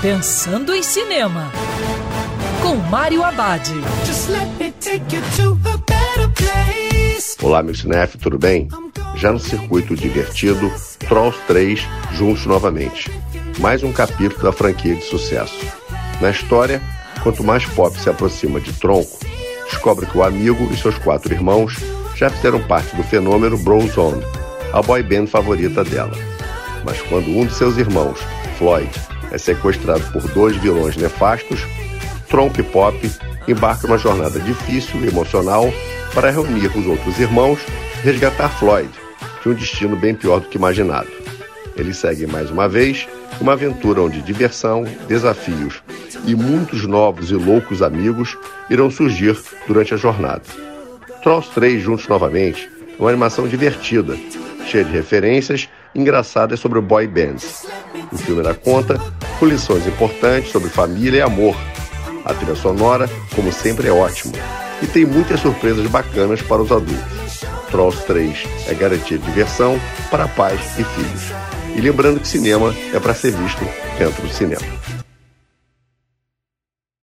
Pensando em Cinema, com Mário Abad. Olá, meu cinef, tudo bem? Já no circuito divertido, Trolls 3 juntos novamente. Mais um capítulo da franquia de sucesso. Na história, quanto mais Pop se aproxima de Tronco, descobre que o amigo e seus quatro irmãos já fizeram parte do fenômeno Brozone, a boy band favorita dela. Mas quando um de seus irmãos, Floyd, é sequestrado por dois vilões nefastos, Tronco e Pop embarcam numa jornada difícil e emocional para reunir os outros irmãos e resgatar Floyd, de um destino bem pior do que imaginado. Eles seguem mais uma vez uma aventura onde diversão, desafios e muitos novos e loucos amigos irão surgir durante a jornada. Trolls 3 juntos novamente é uma animação divertida, cheia de referências engraçadas sobre boy bands. O filme dá conta com lições importantes sobre família e amor. A trilha sonora, como sempre, é ótima e tem muitas surpresas bacanas para os adultos. Trolls 3 é garantia de diversão para pais e filhos. E lembrando que cinema é para ser visto dentro do cinema.